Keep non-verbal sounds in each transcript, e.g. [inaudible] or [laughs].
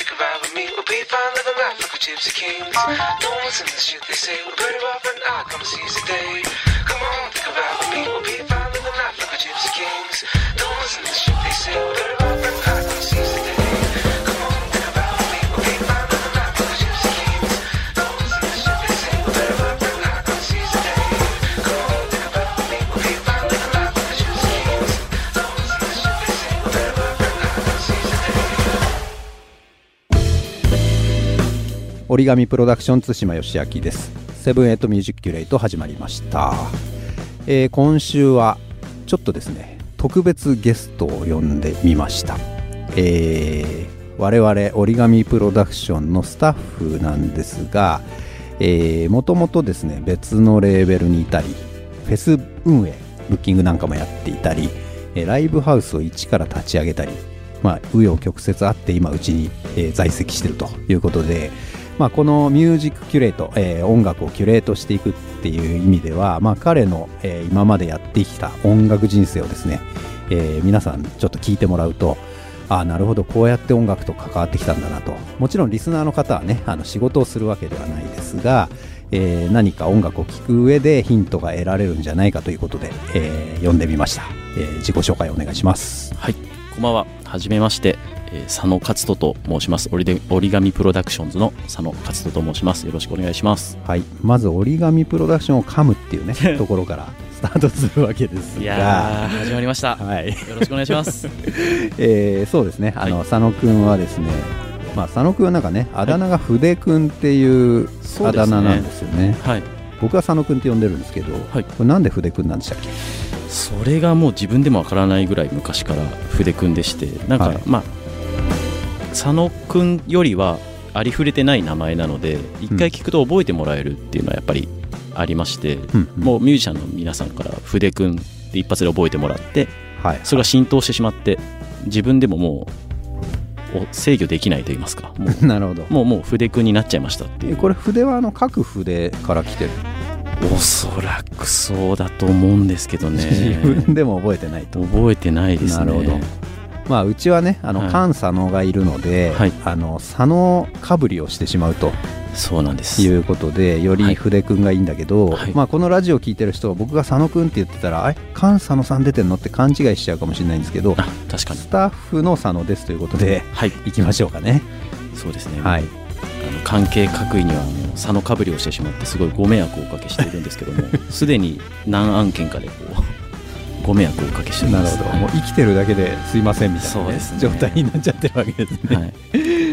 take a ride with me. We'll be fine living life like we're gypsy kings. Don't listen to the shit they say. We're better off and I come seize the day. Come on, take a ride with me. We'll be fine living life like we're gypsy kings. Don't listen to the shit they say. We're better off origami PRODUCTIONS 対馬義明です。 Seven Eight Musicurate 始まりました、えー今週はちょっとですね特別ゲストを呼んでみました、えー我々 origami PRODUCTIONS のスタッフなんですがもともとですね別のレーベルにいたりフェス運営ブッキングなんかもやっていたりライブハウスを一から立ち上げたりまあ、紆余曲折あって今うちに、えー在籍してるということで、まあ、このミュージックキュレート、えー音楽をキュレートしていくっていう意味では、まあ、彼の、えー今までやってきた音楽人生をですね、えー皆さんちょっと聞いてもらうとああなるほどこうやって音楽と関わってきたんだなと。もちろんリスナーの方はねあの仕事をするわけではないですが、えー何か音楽を聴く上でヒントが得られるんじゃないかということで、えー読んでみました、えー自己紹介お願いします。はい、こんばんは。はじめまして、えー佐野勝人と申します。折りで折り紙プロダクションズの佐野勝人と申します。よろしくお願いします。はい、まず折り紙プロダクションを噛むっていうね [laughs] ところからスタートするわけですがいやー、始まりました。はいよろしくお願いします。[laughs] えーそうですねあの、はい佐野くんはですねまあ佐野くんはなんかねあだ名が筆くんっていうあだ名なんですよねはい。僕は佐野くんって呼んでるんですけど、はいこれなんで筆くんなんでしたっけ？それがもう自分でもわからないぐらい昔から筆くんでして、なんか、はい。まあ、佐野くんよりはありふれてない名前なので、一回聞くと覚えてもらえるっていうのはやっぱりありまして、うんうん。もうミュージシャンの皆さんから筆くんで一発で覚えてもらって、はい。それが浸透してしまって自分でももうお制御できないと言いますか。もう [laughs] なるほど。もうもう筆くんになっちゃいましたっていう。えこれ筆はあの書く筆から来てる、おそらくそうだと思うんですけどね。[laughs] 自分でも覚えてないと。覚えてないですね。なるほど。まあうちはねあの、はい。菅佐野がいるので、はい。あの佐野かぶりをしてしまうと。そうなんです。いうことでより筆くんがいいんだけど、はい。まあ、このラジオを聞いてる人は僕が佐野くんって言ってたら「え菅佐野さん出てんの?」って勘違いしちゃうかもしれないんですけどあ確かに。スタッフの佐野ですということではい。いきましょうかね。そうですね、はい関係各位にはもう佐野かぶりをしてしまってすごいご迷惑をおかけしているんですけども [laughs] すでに何案件かでこうご迷惑をおかけしてなるほど、もう生きてるだけですいませんみたいな、そうですね。状態になっちゃってるわけですね。はい、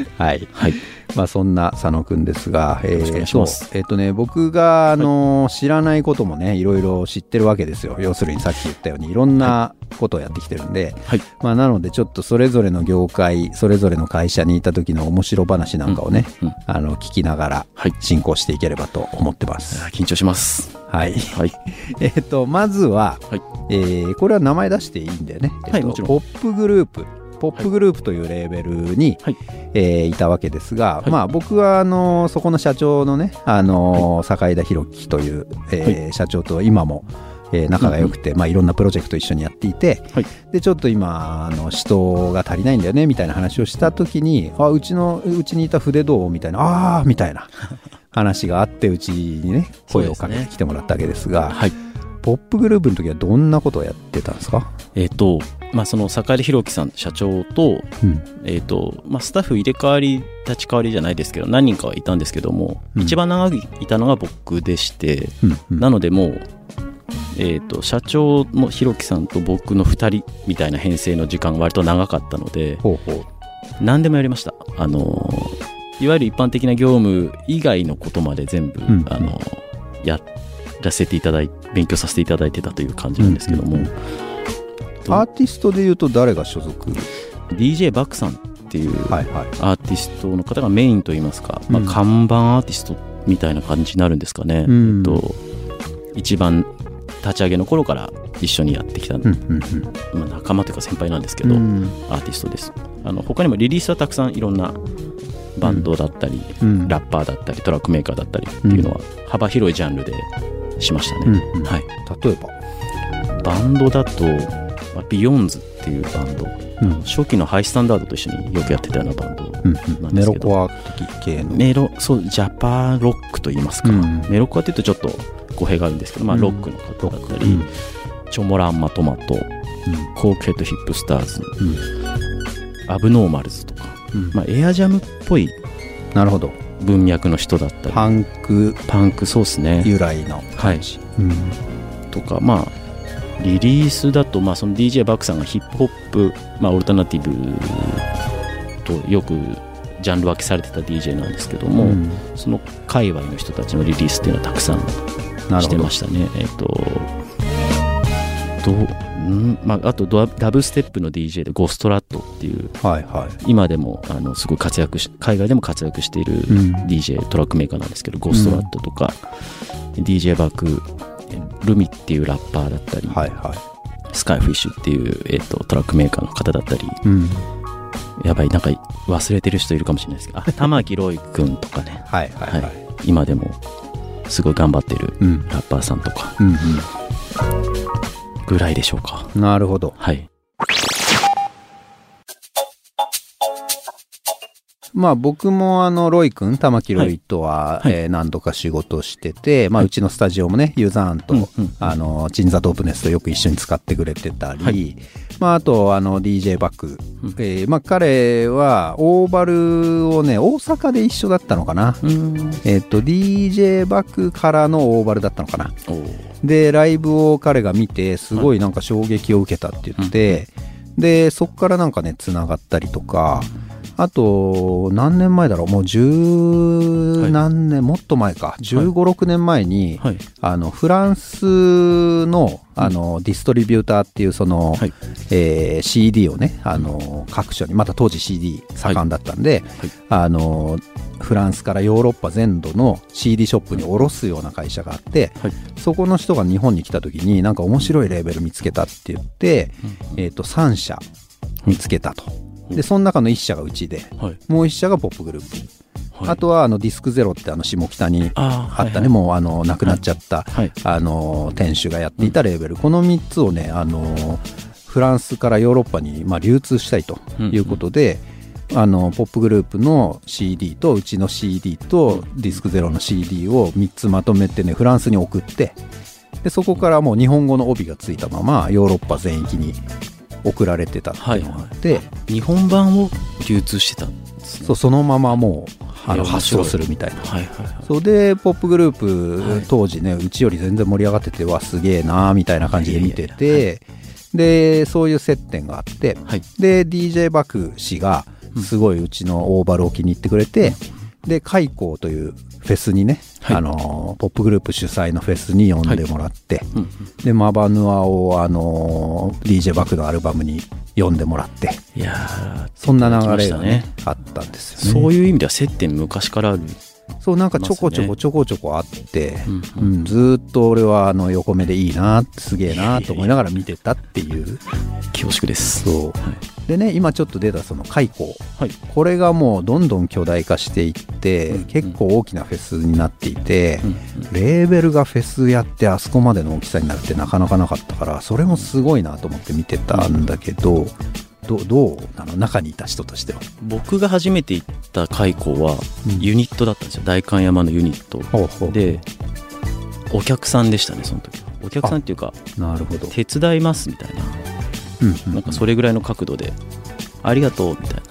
[laughs] はい、はい、まあ、そんな佐野くんですが、えよろしくお願いしますそうえっ、とね、僕が、あの知らないこともね、いろいろ知ってるわけですよ。要するにさっき言ったように、いろんなことをやってきてるんで、はいまあ、なので、ちょっとそれぞれの業界、それぞれの会社にいた時の面白話なんかをね、うんうんあの、聞きながらはい進行していければと思ってます。緊張しますはい。はい [laughs] えっ、と、まずは、はいえーこれは名前出していいんだよね。えっとはいもちろんポップグループ。ポップグループというレーベルに、はい。えーいたわけですが、はい。まあ僕はあのそこの社長のね、あの坂井田博樹という、えー社長と今も、えー仲が良くて、まあいろんなプロジェクト一緒にやっていて、はい。でちょっと今あの人が足りないんだよねみたいな話をした時にあうちのうちにいた筆どうみたいなああーみたいな [laughs] 話があってうちにね声をかけてきてもらったわけですがはい。ポップグループの時はどんなことをやってたんですか、えっ、とまあその坂井宏樹さん社長とうん。えーとまあ、スタッフ入れ替わり立ち替わりじゃないですけど何人かはいたんですけども、うん一番長くいたのが僕でして、なのでもう、えー、と社長のひろきさんと僕の2人みたいな編成の時間が割と長かったので何でもやりました。あのーいわゆる一般的な業務以外のことまで全部、うんあのやらせていただい勉強させていただいてたという感じなんですけども、アーティストでいうと誰が所属？DJ バックさんっていうアーティストの方がメインといいますか、まあ、うん看板アーティストみたいな感じになるんですかね、うん。えっと、一番立ち上げの頃から一緒にやってきた、うんうんまあ、仲間というか先輩なんですけど、うん。アーティストです。あの他にもリリースはたくさんいろんなバンドだったり、うん。ラッパーだったりトラックメーカーだったりっていうのは幅広いジャンルでしましたね、うんうん。はい、例えば？バンドだと、まあ、ビヨンズっていうバンド。うん。初期のハイスタンダードと一緒によくやってたようなバンドうんなうんん、メですけどロコア的系の。メロそうジャパンロックと言いますか、うん。メロコアっていうとちょっと語弊があるんですけど、まあ、うん。ロックの方だったり、うんチョモランマトマトコークヘッドヒップスターズうん。アブノーマルズとか、うん。まあ、エアジャムっぽいなるほど。文脈の人だったり。パンク。パンクそうですね。由来の。感じ。うん。とかまあリリースだと、まあ、その DJ バックさんがヒップホップ、まあ、オルタナティブとよくジャンル分けされてた DJ なんですけども、うん。その界隈の人たちのリリースっていうのはたくさんしてましたね。えっ、とどうん？まあ、あとドアダブステップの DJ でゴストラットっていうはいはい。今でもあのすごい活躍し海外でも活躍しているうん。DJ トラックメーカーなんですけど、ゴストラットとか、DJ バックルミっていうラッパーだったり、はいはい。スカイフィッシュっていう、えっとトラックメーカーの方だったりうんやばいなんか忘れてる人いるかもしれないですけどあ玉木ロイ君とかね、はいはいはい。はい今でもすごい頑張ってるうんラッパーさんとかうんぐらいでしょうかうん。なるほど。はいまあ僕もあの、ロイ君、玉木ロイとは、はい。えー何度か仕事してて、まあうちのスタジオもね、ユーザーンと、うんうんあの、チンザドープネスとよく一緒に使ってくれてたり、はい。まああと、あの、DJ バック、うん。えーまあ彼は、オーバルをね、大阪で一緒だったのかな。うん。えっ、と、DJ バックからのオーバルだったのかな。で、ライブを彼が見て、すごいなんか衝撃を受けたって言って、で、そこからなんかね、つながったりとか、あと、何年前だろう？もう十何年、もっと前か。15、6年前に、はい。あの、フランスの、あの、ディストリビューターっていう、その、はい。えー CD をね、あの、各所に、また当時 CD 盛んだったんで、はい。あの、フランスからヨーロッパ全土の CD ショップに卸すような会社があって、はい。そこの人が日本に来た時になんか面白いレーベル見つけたって言って、えっ、と3社見つけたと。で、その中の1社がうちで、はい。もう1社がポップグループ。はい。あとはあのディスクゼロってあの下北にあったね、はい。はいもうあの亡くなっちゃった、はい。あの店主がやっていたレーベル、この3つをねあのフランスからヨーロッパに、まあ、流通したいということで、あのポップグループの CD とうちの CD とディスクゼロの CD を3つまとめてねフランスに送ってでそこからもう日本語の帯がついたままヨーロッパ全域に送られてたっていうのがあって、日本版を流通してたんですね。そうそのままもうあの発送するみたいな。はいはいはい。そうでポップグループ、はい。当時ねうちより全然盛り上がっててわすげえなみたいな感じで見ててでそういう接点があってはい。で DJ バク氏がすごいうちのオーバルを気に入ってくれて、で開港というフェスにね、はい。あのポップグループ主催のフェスに呼んでもらって、うんうん。でマバヌアをあの DJ バクのアルバムに呼んでもらっていやーそんな流れがねね。あったんですよね。そういう意味では接点昔からあるそうなんかちょこちょこちょこちょこあって、ううん。んずーっと俺はあの横目でいいなすげえなと思いながら見てたっていう。恐縮です。そう。はい。でね今ちょっと出たその開口はい。これがもうどんどん巨大化していって、うん結構大きなフェスになっていて、うんレーベルがフェスやってあそこまでの大きさになるってなかなかなかったからそれもすごいなと思って見てたんだけど、どどうなの中にいた人としては？僕が初めて行った開港はうん。ユニットだったんですよ。代官山の UNIT。でお客さんでしたねその時。はお客さんっていうかなるほど。手伝いますみたいな。うんうんなんかそれぐらいの角度でありがとうみたいな。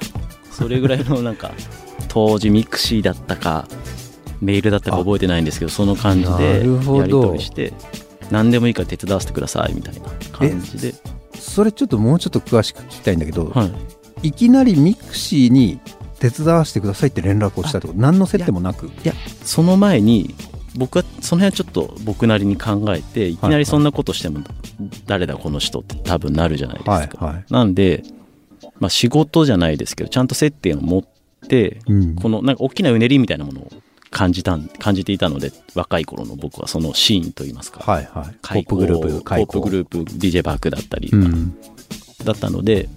それぐらいのなんか [laughs] 当時 mixi だったかメールだったか覚えてないんですけどその感じなでやり取りして何でもいいから手伝わせてくださいみたいな感じで、それちょっともうちょっと詳しく聞きたいんだけど、はい、いきなり mixi に手伝わせてくださいって連絡をしたってこと何の接点もなく？いやその前に僕はその辺はちょっと僕なりに考えていきなりそんなことしても誰だこの人って多分なるじゃないですか、はいはい。なんで、まあ、仕事じゃないですけどちゃんと接点を持ってうん。このなんか大きなうねりみたいなものを感じたん感じていたので若い頃の僕はそのシーンといいますか、はいはい。ポップグループポップグループ DJ バークだったりうん。だったので、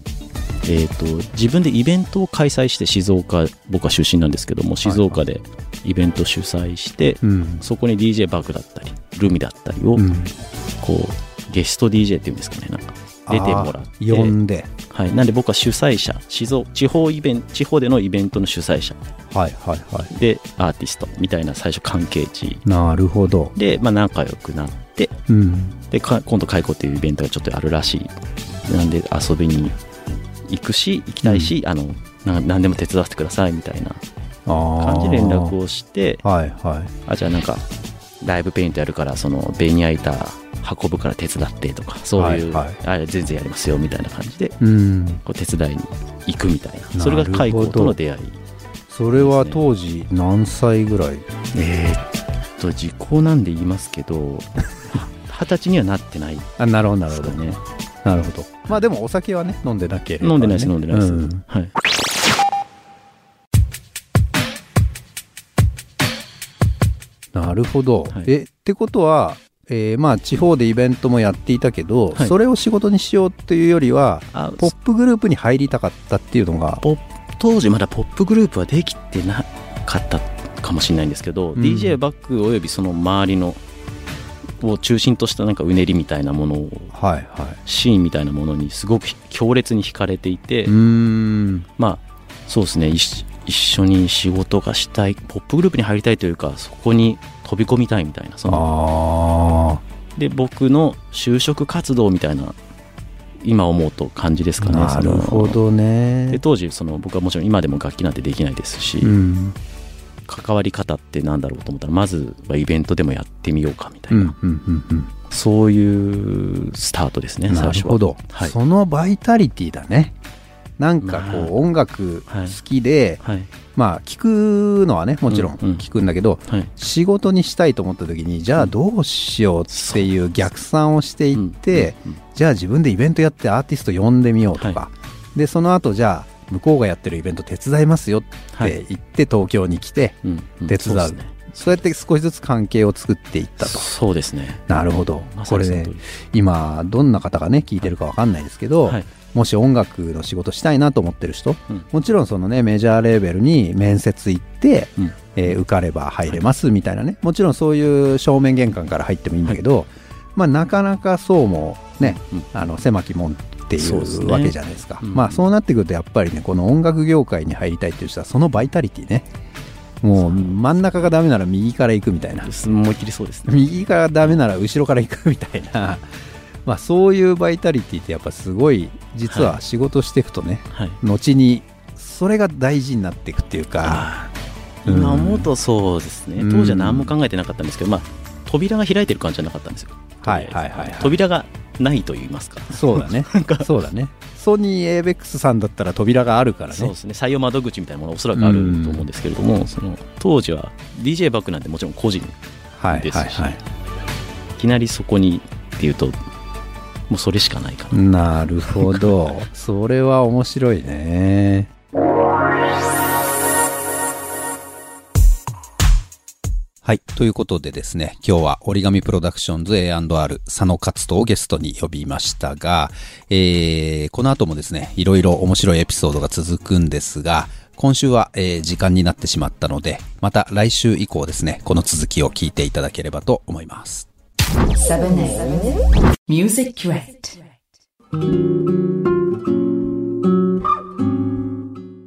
えー、と自分でイベントを開催して静岡僕は出身なんですけども静岡でイベント主催して、うん。そこに DJ バークだったりルミだったりを、うん。こうゲスト DJ っていうんですかねなんか出てもらって呼んで。はい、なんで僕は主催者地方イベン地方でのイベントの主催者はいはいはい。でアーティストみたいな最初関係値なるほど。で、まあ、仲良くなってうん。でか今度開講っていうイベントがちょっとあるらしいなんで遊びに行くし行きたいし、あのな何でも手伝わせてくださいみたいな。感じで連絡をしてはいはい。あじゃあなんかライブペイントやるからそのベニヤ板運ぶから手伝ってとかそういう、はいはあ全然やりますよみたいな感じでうん。こう手伝いに行くみたいな。それが開講との出会い。それは当時何歳ぐらい？えーっと時効なんで言いますけど [laughs] 二十歳にはなってない。であ、なるほどなるほど。ね。なるほど。まあでもお酒はね、飲んでなければ、ね。飲んでないです飲んでないです、うん。はい。なるほど。はい。え、ってことは、えーまあ地方でイベントもやっていたけど、はいそれを仕事にしようっていうよりは、あポップグループに入りたかったっていうのが、当時まだポップグループはできてなかったかもしれないんですけど、ん DJ バックおよびその周りのを中心としたなんかうねりみたいなものをはいはい。シーンみたいなものにすごく強烈に惹かれていて。まあそうですね一一緒に仕事がしたいポップグループに入りたいというかそこに飛び込みたいみたいなそのあで僕の就職活動みたいな今思うと感じですあ。かねなるほどそのでね。当時その僕はもちろん今でも楽器なんてできないですし、うん。関わり方ってなんだろうと思ったらまずはイベントでもやってみようかみたいな。そういうスタートですねな最初はるほど、はいそのバイタリティだね。なんかこまあう音楽はい好きで、はいまあ聞くのはねもちろんうん。うん聞くんだけど、はい。仕事にしたいと思った時にじゃあどうしようっていう逆算をしていって、うんうんじゃあ自分でイベントやってアーティスト呼んでみようとか、はでその後じゃあ向こうがやってるイベント手伝いますよっはい。て言って東京に来てうんうん。手伝う,、そうですねそうやって少しずつ関係を作っていったと。そうですね。なるほど、まさこれね今どんな方がね聞いてるかわかんないですけど、はい。もし音楽の仕事したいなと思ってる人、うん。もちろんそのねメジャーレーベルに面接行って、うん。えー受かれば入れますみたいなね。もちろんそういう正面玄関から入ってもいいんだけど、まあなかなかそうもね、うんあの狭き門っていそうわけじゃないですか。うん。まあそうなってくるとやっぱりねこの音楽業界に入りたいっていう人はそのバイタリティねもう真ん中がダメなら右から行くみたいな。思いっきりそうですね。右がダメなら後ろから行くみたいな、[laughs] まあ、そういうバイタリティってやっぱすごい実は仕事していくとね、はい。後にそれが大事になっていくっていうか、うん。今思うとそうですね。うん。当時は何も考えてなかったんですけどまあ扉が開いてる感じじゃなかったんですよ。はいはいはいはい。扉がないと言いますか。そうだね。[laughs] そうだねソニー ABEX さんだったら扉があるからね。そうですね。採用窓口みたいなものがおそらくあると思うんですけれども、その当時は DJ バックなんてもちろん個人はいですし、いきなりそこにっていうともうそれしかないかな、なるほど。それは面白いねはい。ということでですね、今日は折り紙プロダクションズ A&R 佐野勝人をゲストに呼びましたが、えー、この後もですね、いろいろ面白いエピソードが続くんですが、今週は、えー時間になってしまったので、また来週以降ですね、この続きを聞いていただければと思います。7A Music Crate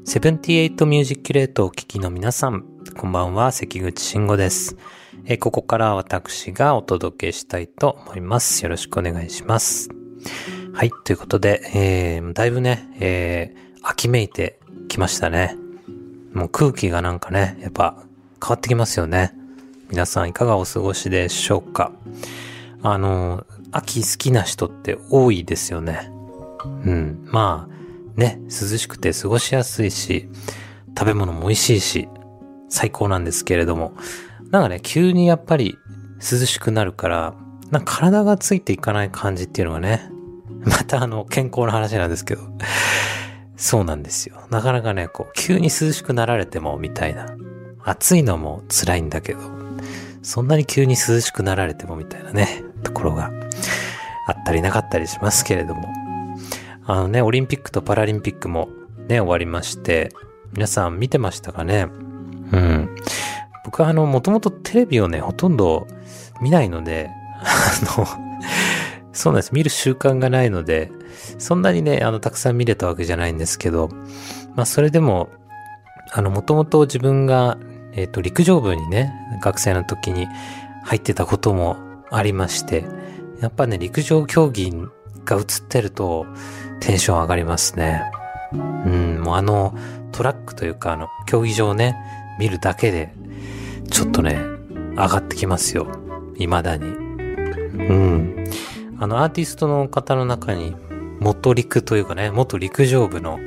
Seventy Eight Musicurate をお聞きの皆さん、こんばんは、関口慎吾です。えここから私がお届けしたいと思います。よろしくお願いします。はい、ということで、えー、だいぶね、えー、秋めいてきましたね。もう空気がなんかね、やっぱ変わってきますよね。皆さんいかがお過ごしでしょうかあの、秋好きな人って多いですよね。うん。まあ、ね、涼しくて過ごしやすいし、食べ物も美味しいし、最高なんですけれども、なんかね、急にやっぱり涼しくなるから、なんか体がついていかない感じっていうのがね、またあの、健康の話なんですけど、そうなんですよ。なかなかね、こう、急に涼しくなられても、みたいな。暑いのも辛いんだけど、そんなに急に涼しくなられても、みたいなね、ところがあったりなかったりしますけれども、あのね、オリンピックとパラリンピックもね、終わりまして、皆さん見てましたかね？うん。僕はあの、もともとテレビをね、ほとんど見ないので、あの、そうなんです。見る習慣がないので、そんなにね、あの、たくさん見れたわけじゃないんですけど、まあ、それでも、あの、もともと自分が、えっ、と、陸上部にね、学生の時に入ってたこともありまして、やっぱね、陸上競技が映ってると、テンション上がりますね。うん、もうあの、トラックというか、あの、競技場ね、見るだけで、ちょっとね、上がってきますよ。未だに。うん。あの、アーティストの方の中に、元陸というかね、元陸上部の、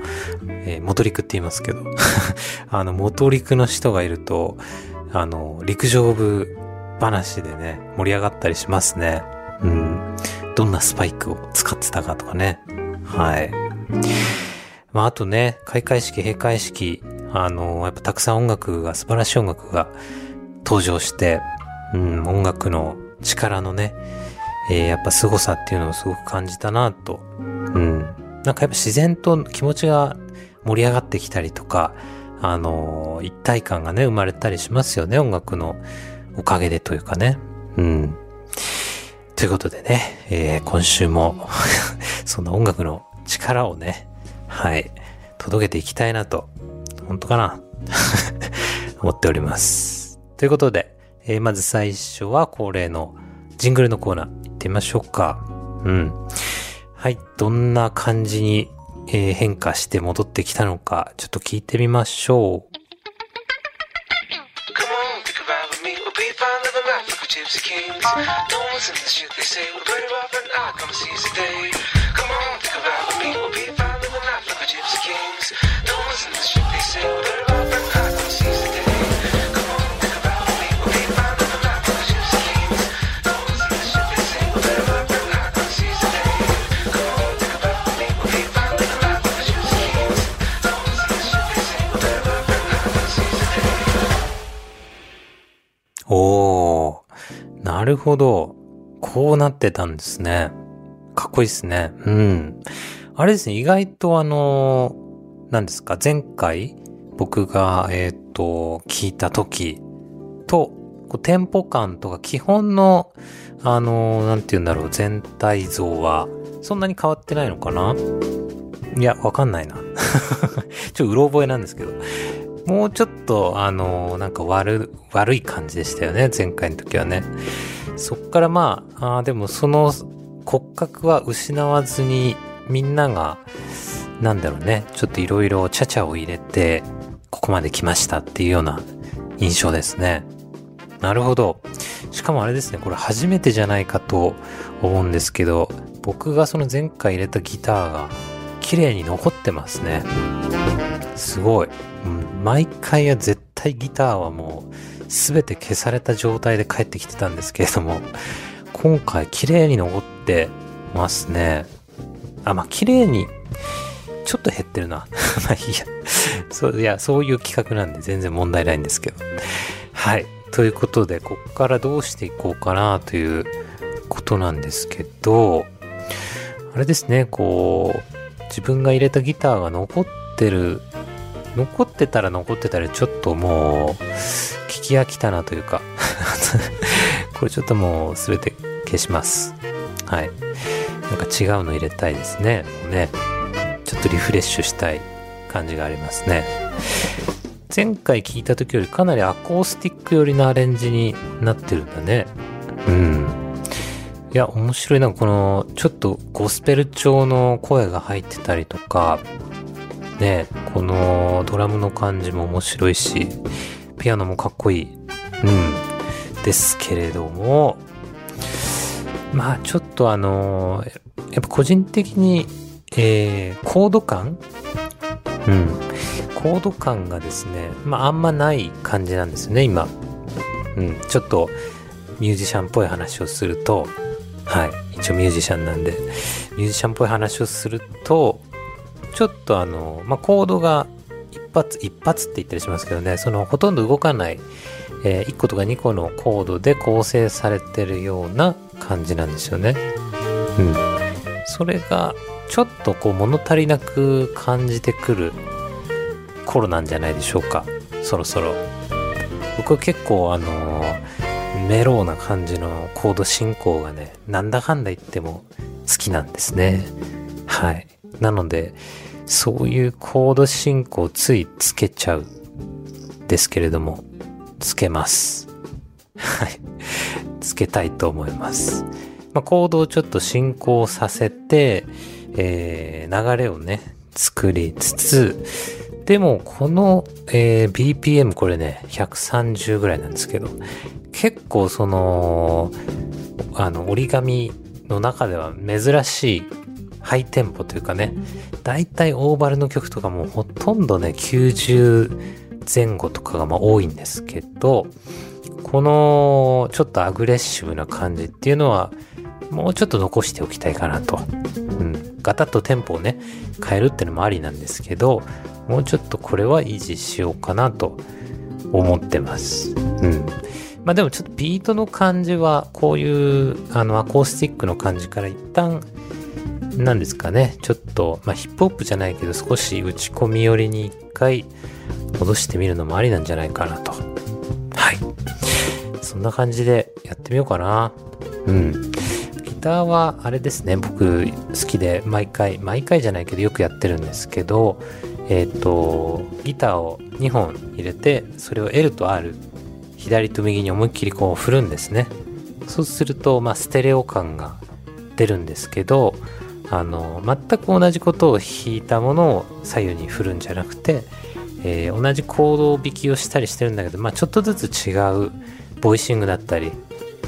えー元陸って言いますけど、[laughs] あの、元陸の人がいると、あの、陸上部話でね、盛り上がったりしますね。うん。どんなスパイクを使ってたかとかね。はい。まあ、あとね、開会式、閉会式、あの、やっぱたくさん音楽が、素晴らしい音楽が登場して、うん、音楽の力のね、えーやっぱ凄さっていうのをすごく感じたなと。うん。なんかやっぱ自然と気持ちが盛り上がってきたりとか、あの一体感がね、生まれたりしますよね、音楽のおかげでというかね。うん。ということでね、えー今週も、[laughs] その音楽の力をね、はい、届けていきたいなと、本当かな思っております。ということで、えーまず最初は恒例のジングルのコーナー行ってみましょうか。うん。はい、どんな感じに、えー変化して戻ってきたのか、ちょっと聞いてみましょう。Come on, take a ride with me. We'll be fine living life like we're gypsy kings. Don't listen to the shit they say. We're better off and I come and seize the day. Come on, take a ride with me. We'll be fine living life like we're gypsy kings. Don't listen to the shit they say. We're better off and I come and seize the day. Come on, take a ride with me. We'll be fine living life like we're gypsy kings. なるほど。こうなってたんですね。かっこいいですね。うん。あれですね。意外とあの、何ですか、前回僕が、えっ、と、聞いた時と、こうテンポ感とか基本の、あの、なんて言うんだろう、全体像は、そんなに変わってないのかな？いや、わかんないな。[laughs] ちょっとうろ覚えなんですけど。もうちょっと、あの、なんか悪、悪い感じでしたよね、前回の時はね。そっからまあ、あーでもその骨格は失わずに、みんなが、なんだろうね、ちょっといろいろちゃちゃを入れて、ここまで来ましたっていうような印象ですね。なるほど。しかもあれですね、これ初めてじゃないかと思うんですけど、僕がその前回入れたギターが綺麗に残ってますね。すごい。毎回は絶対ギターはもう全て消された状態で帰ってきてたんですけれども、今回綺麗に残ってますね。あ、まあ綺麗に、ちょっと減ってるな。[laughs] まあいいや。そう、いや、そういう企画なんで全然問題ないんですけど。はい。ということで、ここからどうしていこうかなということなんですけど、あれですね、こう、自分が入れたギターが残ってる、残ってたら残ってたらちょっともう、聞き飽きたなというか、[laughs] これちょっともう全て消します。はい。なんか違うの入れたいですね。もうね。ちょっとリフレッシュしたい感じがありますね。前回聞いた時よりかなりアコースティック寄りのアレンジになってるんだね。うん。いや、面白いな。この、ちょっとゴスペル調の声が入ってたりとか、ね、このドラムの感じも面白いし、ピアノもかっこいい。うん。ですけれども、まあちょっとあのやっぱ個人的に、えー、コード感？うん。コード感がですね、まああんまない感じなんですよね、今。うん。ちょっとミュージシャンっぽい話をすると、はい。一応ミュージシャンなんで、ミュージシャンっぽい話をすると、ちょっとあの、まあ、コードが一発、一発って言ったりしますけどね、そのほとんど動かない、え1個とか2個のコードで構成されてるような感じなんですよね。うん。それが、ちょっとこう物足りなく感じてくる頃なんじゃないでしょうか。そろそろ。僕は結構あの、メローな感じのコード進行がね、なんだかんだ言っても好きなんですね。はい。なので、そういうコード進行ついつけちゃうですけれども、つけます。はい。つけたいと思います。まあ、コードをちょっと進行させて、えー流れをね、作りつつ、でも、この、えー BPM これね、130ぐらいなんですけど、結構その、あの、折り紙の中では珍しいハイテンポというかね、だいたいオーバルの曲とかもほとんどね、90前後とかがまあ多いんですけど、このちょっとアグレッシブな感じっていうのは、もうちょっと残しておきたいかなと。うん。ガタッとテンポをね、変えるってのもありなんですけど、もうちょっとこれは維持しようかなと思ってます。うん。まあでもちょっとビートの感じは、こういう、あの、アコースティックの感じから一旦、なんですかね、ちょっと、まあヒップホップじゃないけど、少し打ち込み寄りに一回戻してみるのもありなんじゃないかなと。はい。そんな感じでやってみようかな。うん。ギターはあれですね、僕好きで毎回、毎回じゃないけどよくやってるんですけど、えっ、と、ギターを2本入れて、それを L と R、左と右に思いっきりこう振るんですね。そうすると、まあ、ステレオ感が出るんですけど、あの、全く同じことを弾いたものを左右に振るんじゃなくて、えー同じコード弾きをしたりしてるんだけど、まあ、ちょっとずつ違うボイシングだったり、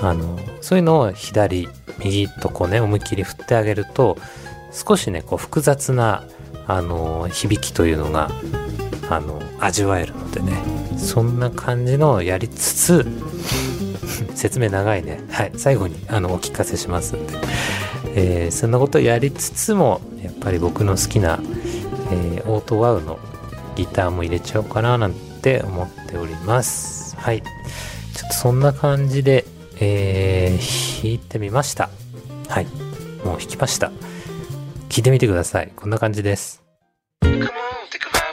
あの、そういうのを左、右とこうね、思いっきり振ってあげると、少しね、こう複雑な、あの、響きというのが、あの、味わえるのでね、そんな感じのやりつつ、[laughs] 説明長いね。はい。最後に、あの、お聞かせしますんで。えーそんなことやりつつも、やっぱり僕の好きな、えーオートワウのギターも入れちゃおうかななんて思っております。はい。ちょっとそんな感じで、えー弾いてみました。はい。もう弾きました。聞いてみてください。こんな感じです。Come on, take a ride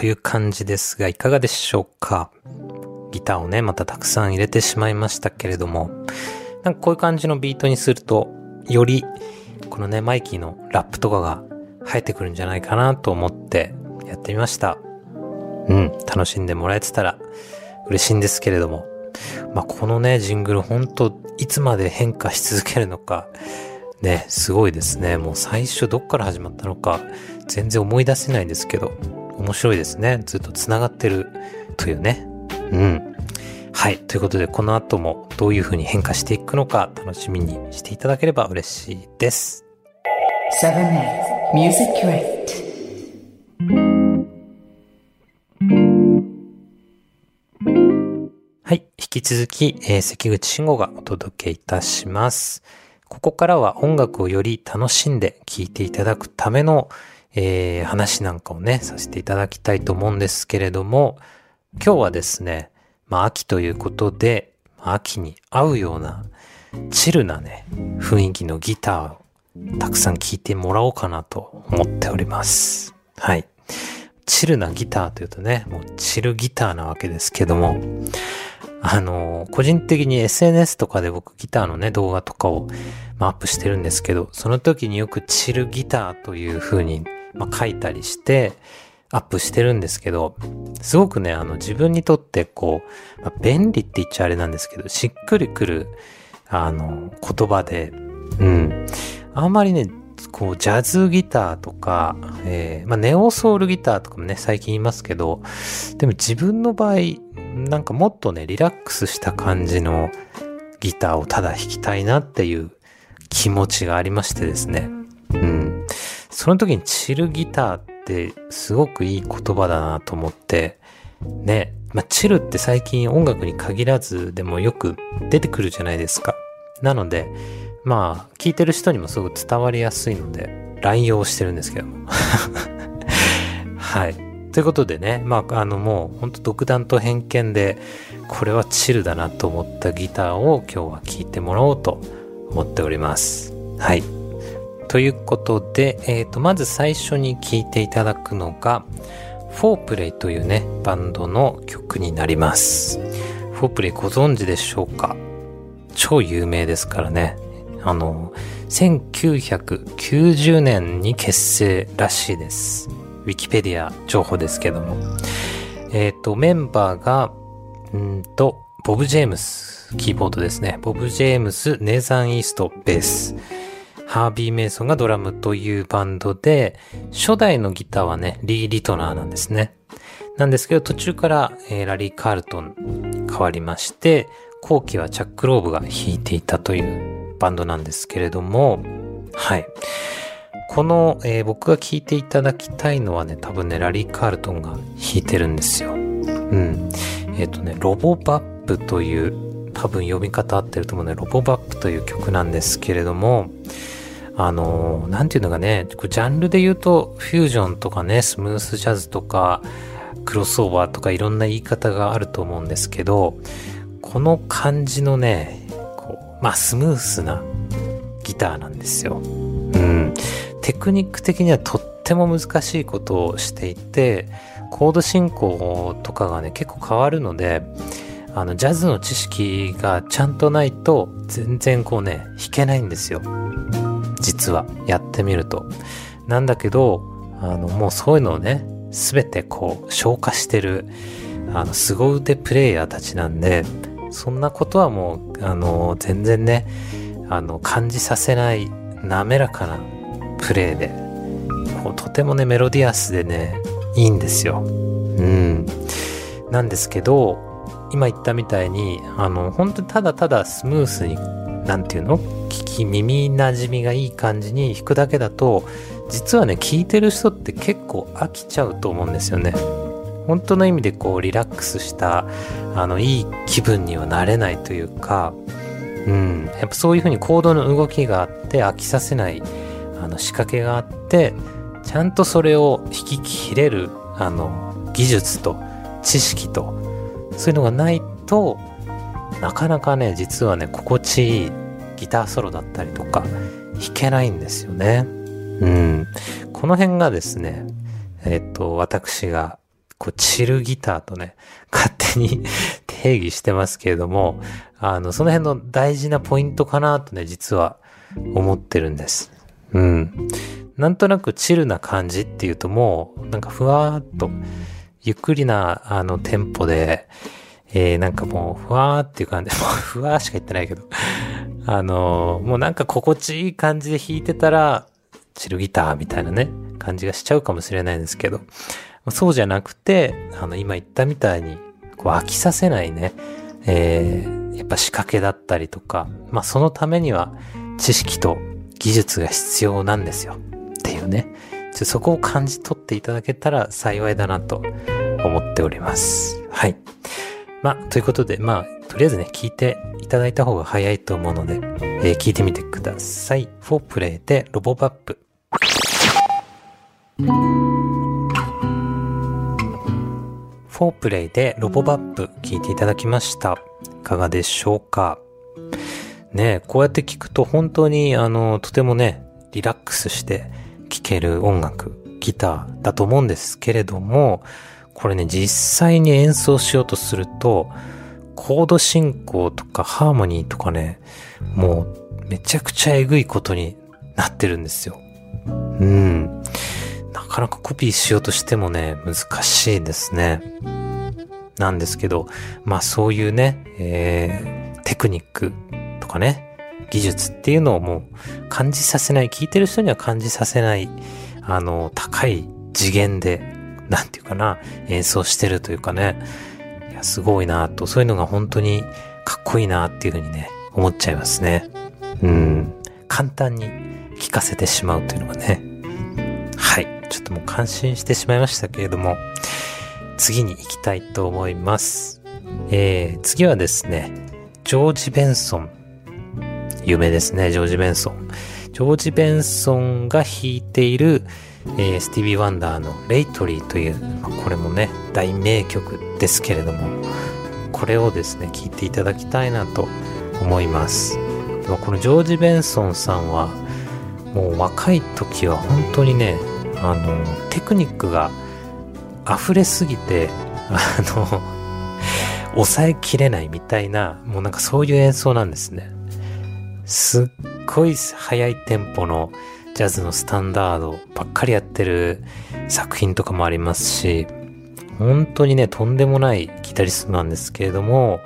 という感じですが、いかがでしょうか？ギターをね、またたくさん入れてしまいましたけれども、なんかこういう感じのビートにすると、より、このね、マイキーのラップとかが生えてくるんじゃないかなと思ってやってみました。うん、楽しんでもらえてたら嬉しいんですけれども、まあ、このね、ジングル本当いつまで変化し続けるのか、ね、すごいですね。もう最初どっから始まったのか、全然思い出せないんですけど、面白いですね。ずっと繋がってるというね。うん。はい。ということで、この後もどういう風に変化していくのか楽しみにしていただければ嬉しいです。7 Music Crate. はい。引き続き、えー関口慎吾がお届けいたします。ここからは音楽をより楽しんで聴いていただくための、えー話なんかをね、させていただきたいと思うんですけれども、今日はですね、まあ秋ということで、秋に合うような、チルなね、雰囲気のギターをたくさん聴いてもらおうかなと思っております。はい。チルなギターというとね、もうチルギターなわけですけども、あの個人的に SNS とかで僕ギターのね、動画とかを、まあ、アップしてるんですけど、その時によくチルギターという風に、まあ、書いたりして、アップしてるんですけど、すごくね、あの自分にとってこう、まあ、便利って言っちゃあれなんですけど、しっくりくる、あの、言葉で、うん。あんまりね、こう、ジャズギターとか、えーまあ、ネオソウルギターとかもね、最近言いますけど、でも自分の場合、なんかもっとね、リラックスした感じのギターをただ弾きたいなっていう気持ちがありましてですね。その時にチルギターってすごくいい言葉だなと思って、ね、まあ、チルって最近音楽に限らずでもよく出てくるじゃないですか。なので、まあ、聞いてる人にもすごく伝わりやすいので、乱用してるんですけども。[laughs] はい。ということでね、まあ、あのもう、ほんと独断と偏見で、これはチルだなと思ったギターを今日は聴いてもらおうと思っております。はい。ということで、えっ、と、まず最初に聴いていただくのが、フォープレイというね、バンドの曲になります。フォープレイご存知でしょうか？超有名ですからね。あの、1990年に結成らしいです。ウィキペディア情報ですけども。えっ、と、メンバーが、んーと、ボブ・ジェームス、キーボードですね。ボブ・ジェームス、ネーザン・イースト、ベース。ハービー・メイソンがドラムというバンドで、初代のギターはね、リー・リトナーなんですね。なんですけど、途中から、えーラリー・カールトン変わりまして、後期はチャック・ローブが弾いていたというバンドなんですけれども、はい。この、えー僕が聴いていただきたいのはね、多分ね、ラリー・カールトンが弾いてるんですよ。うん。えっ、とね、ロボバップという、多分読み方合ってると思うね、ロボバップという曲なんですけれども、あのーなんていうのかね、ジャンルで言うと、フュージョンとかね、スムースジャズとか、クロスオーバーとかいろんな言い方があると思うんですけど、この感じのね、こう、まあスムースなギターなんですよ。うん。テクニック的にはとっても難しいことをしていて、コード進行とかがね、結構変わるので、あの、ジャズの知識がちゃんとないと、全然こうね、弾けないんですよ。実は、やってみると。なんだけど、あの、もうそういうのをね、すべてこう、消化してる、あの、凄腕プレイヤーたちなんで、そんなことはもう、あの、全然ね、あの、感じさせない、滑らかなプレイで、こうとてもね、メロディアスでね、いいんですよ。うん。なんですけど、今言ったみたいに、あの、本当にただただスムースに、なんていうの？聞き、耳馴染みがいい感じに弾くだけだと、実はね、聞いてる人って結構飽きちゃうと思うんですよね。本当の意味でこう、リラックスした、あの、いい気分にはなれないというか、うん。やっぱそういう風にコードの動きがあって、飽きさせない、あの、仕掛けがあって、ちゃんとそれを弾き切れる、あの、技術と知識と、そういうのがないと、なかなかね、実はね、心地いいギターソロだったりとか、弾けないんですよね。うん。この辺がですね、えっと、私が、こう、チルギターとね、[laughs] 勝手に [laughs] 定義してますけれども、あの、その辺の大事なポイントかなとね、実は思ってるんです。うん。なんとなくチルな感じっていうともう、なんかふわーっと、ゆっくりな、あの、テンポで、えー、なんかもう、ふわーっていう感じ、[laughs] もうふわーしか言ってないけど、[laughs] あのーもうなんか心地いい感じで弾いてたら、チルギターみたいなね、感じがしちゃうかもしれないんですけど、そうじゃなくて、あの、今言ったみたいに、こう飽きさせないね、えー、やっぱ仕掛けだったりとか、まあそのためには知識と技術が必要なんですよ。っていうね。ちょそこを感じ取っていただけたら幸いだなと思っております。はい。まあ、ということで、まあ、とりあえずね、聞いていただいた方が早いと思うので、えー聞いてみてください。フォープレイでロボバップ。フォープレイでロボバップ聞いていただきました。いかがでしょうか？ねこうやって聞くと本当にあの、とてもね、リラックスして聴ける音楽、ギターだと思うんですけれども、これね、実際に演奏しようとすると、コード進行とかハーモニーとかね、もうめちゃくちゃえぐいことになってるんですよ。うん。なかなかコピーしようとしてもね、難しいですね。なんですけど、まあそういうね、えー、テクニックとかね、技術っていうのをもう感じさせない、聞いてる人には感じさせない、あの、高い次元で、なんていうかな、演奏してるというかね、いや、すごいなと、そういうのが本当にかっこいいなっていうふうにね、思っちゃいますね。うん。簡単に聞かせてしまうというのがね。はい。ちょっともう感心してしまいましたけれども。次に行きたいと思います。えー、次はですね、ジョージ・ベンソン。有名ですね、ジョージ・ベンソン。ジョージ・ベンソンが弾いている、えースティービー・ワンダーのレイトリーという、まこれもね、大名曲ですけれども、これをですね、聴いていただきたいなと思います。このジョージ・ベンソンさんは、もう若い時は本当にね、あの、テクニックが溢れすぎて、あの、抑えきれないみたいな、もうなんかそういう演奏なんですね。すっごい速いテンポのジャズのスタンダードばっかりやってる作品とかもありますし、本当にね、とんでもないギタリストなんですけれども、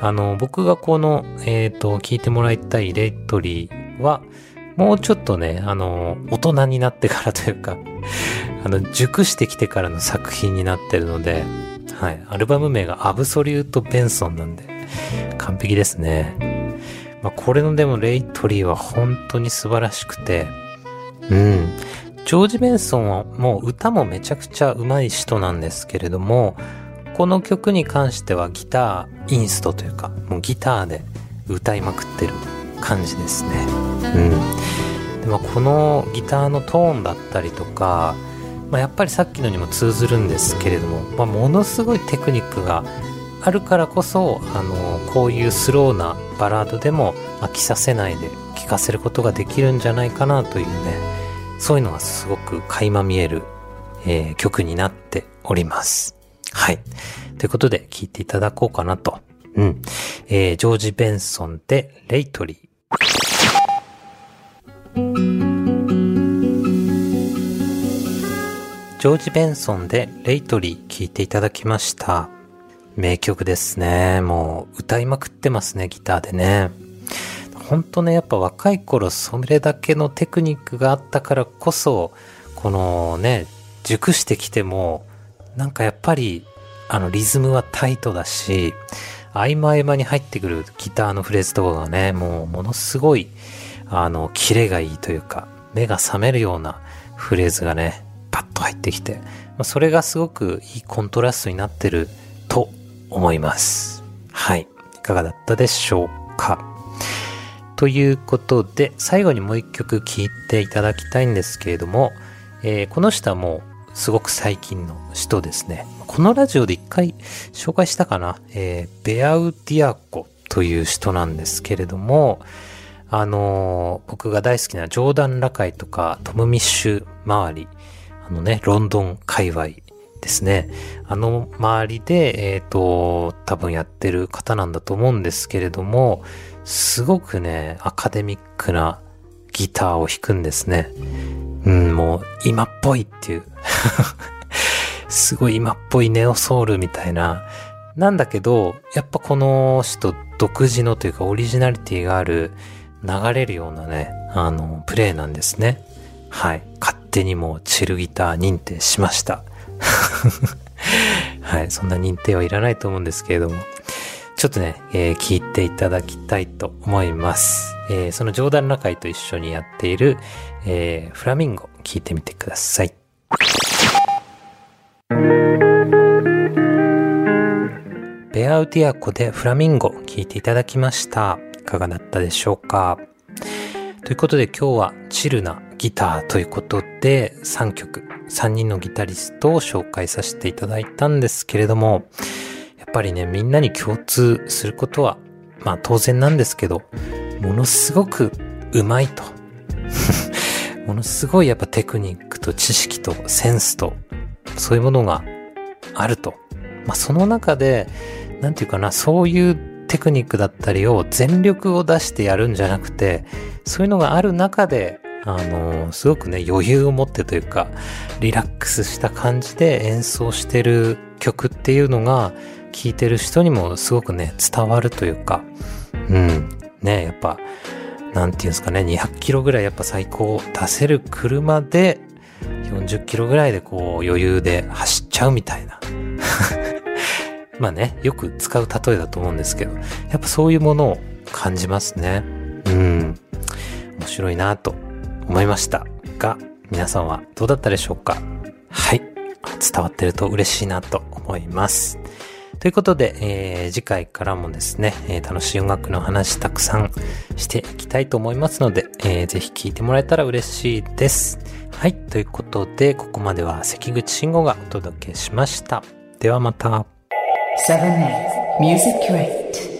あの、僕がこの、えっ、と、聴いてもらいたいレイトリーは、もうちょっとね、あの、大人になってからというか、[laughs] あの、熟してきてからの作品になってるので、はい。アルバム名がアブソリュート・ベンソンなんで、完璧ですね。まあ、これのでもレイトリーは本当に素晴らしくて、うん。ジョージ・ベンソンはもう歌もめちゃくちゃ上手い人なんですけれども、この曲に関してはギター、インストというか、もうギターで歌いまくってる感じですね。うん。でもこのギターのトーンだったりとか、まあ、やっぱりさっきのにも通ずるんですけれども、まあ、ものすごいテクニックがあるからこそ、あの、こういうスローなバラードでも飽きさせないで聴かせることができるんじゃないかなというね、そういうのがすごく垣間見える、えー曲になっております。はい。ということで聴いていただこうかなと。うん。えージョージ・ベンソンでレイトリー。ジョージ・ベンソンでレイトリー聴いていただきました。名曲ですね。もう歌いまくってますね、ギターでね。ほんとね、やっぱ若い頃それだけのテクニックがあったからこそ、このね、熟してきても、なんかやっぱり、あのリズムはタイトだし、合間合間に入ってくるギターのフレーズとかがね、もうものすごい、あの、キレがいいというか、目が覚めるようなフレーズがね、パッと入ってきて、それがすごくいいコントラストになってると思います。はい。いかがだったでしょうか？ということで、最後にもう一曲聴いていただきたいんですけれども、えーこの人はもうすごく最近の人ですね。このラジオで一回紹介したかな、えーベアウディアコという人なんですけれども、あのー僕が大好きなジョーダン・ラカイとかトム・ミッシュ周り、あのね、ロンドン界隈ですね。あの周りで、えっ、と、多分やってる方なんだと思うんですけれども、すごくね、アカデミックなギターを弾くんですね。うん、もう今っぽいっていう。[laughs] すごい今っぽいネオソウルみたいな。なんだけど、やっぱこの人独自のというかオリジナリティがある流れるようなね、あの、プレイなんですね。はい。勝手にもうチルギター認定しました。[laughs] はい。そんな認定はいらないと思うんですけれども。ちょっとね、えー聞いていただきたいと思います。えーそのジョーダン・ラカイと一緒にやっている、えーフラミンゴ、聞いてみてください。ベアウティアコでフラミンゴ聞いていただきました。いかがだったでしょうか？ということで今日はチルなギターということで3曲、3人のギタリストを紹介させていただいたんですけれども、ぱりね、みんなに共通することは、まあ当然なんですけど、ものすごくうまいと。[laughs] ものすごいやっぱテクニックと知識とセンスと、そういうものがあると。まあその中で、なんていうかな、そういうテクニックだったりを全力を出してやるんじゃなくて、そういうのがある中で、あのすごくね、余裕を持ってというか、リラックスした感じで演奏してる曲っていうのが、聴いてる人にもすごくね、伝わるというか、うん。ね、やっぱ、なんていうんですかね、200キロぐらいやっぱ最高出せる車で、40キロぐらいでこう余裕で走っちゃうみたいな。[laughs] まあね、よく使う例えだと思うんですけど、やっぱそういうものを感じますね。うん。面白いなと思いましたが、皆さんはどうだったでしょうか？はい。伝わってると嬉しいなと思います。ということで、えー次回からもですね、えー楽しい音楽の話たくさんしていきたいと思いますので、えーぜひ聴いてもらえたら嬉しいです。はい。ということで、ここまでは関口慎吾がお届けしました。ではまた。7 Music Rate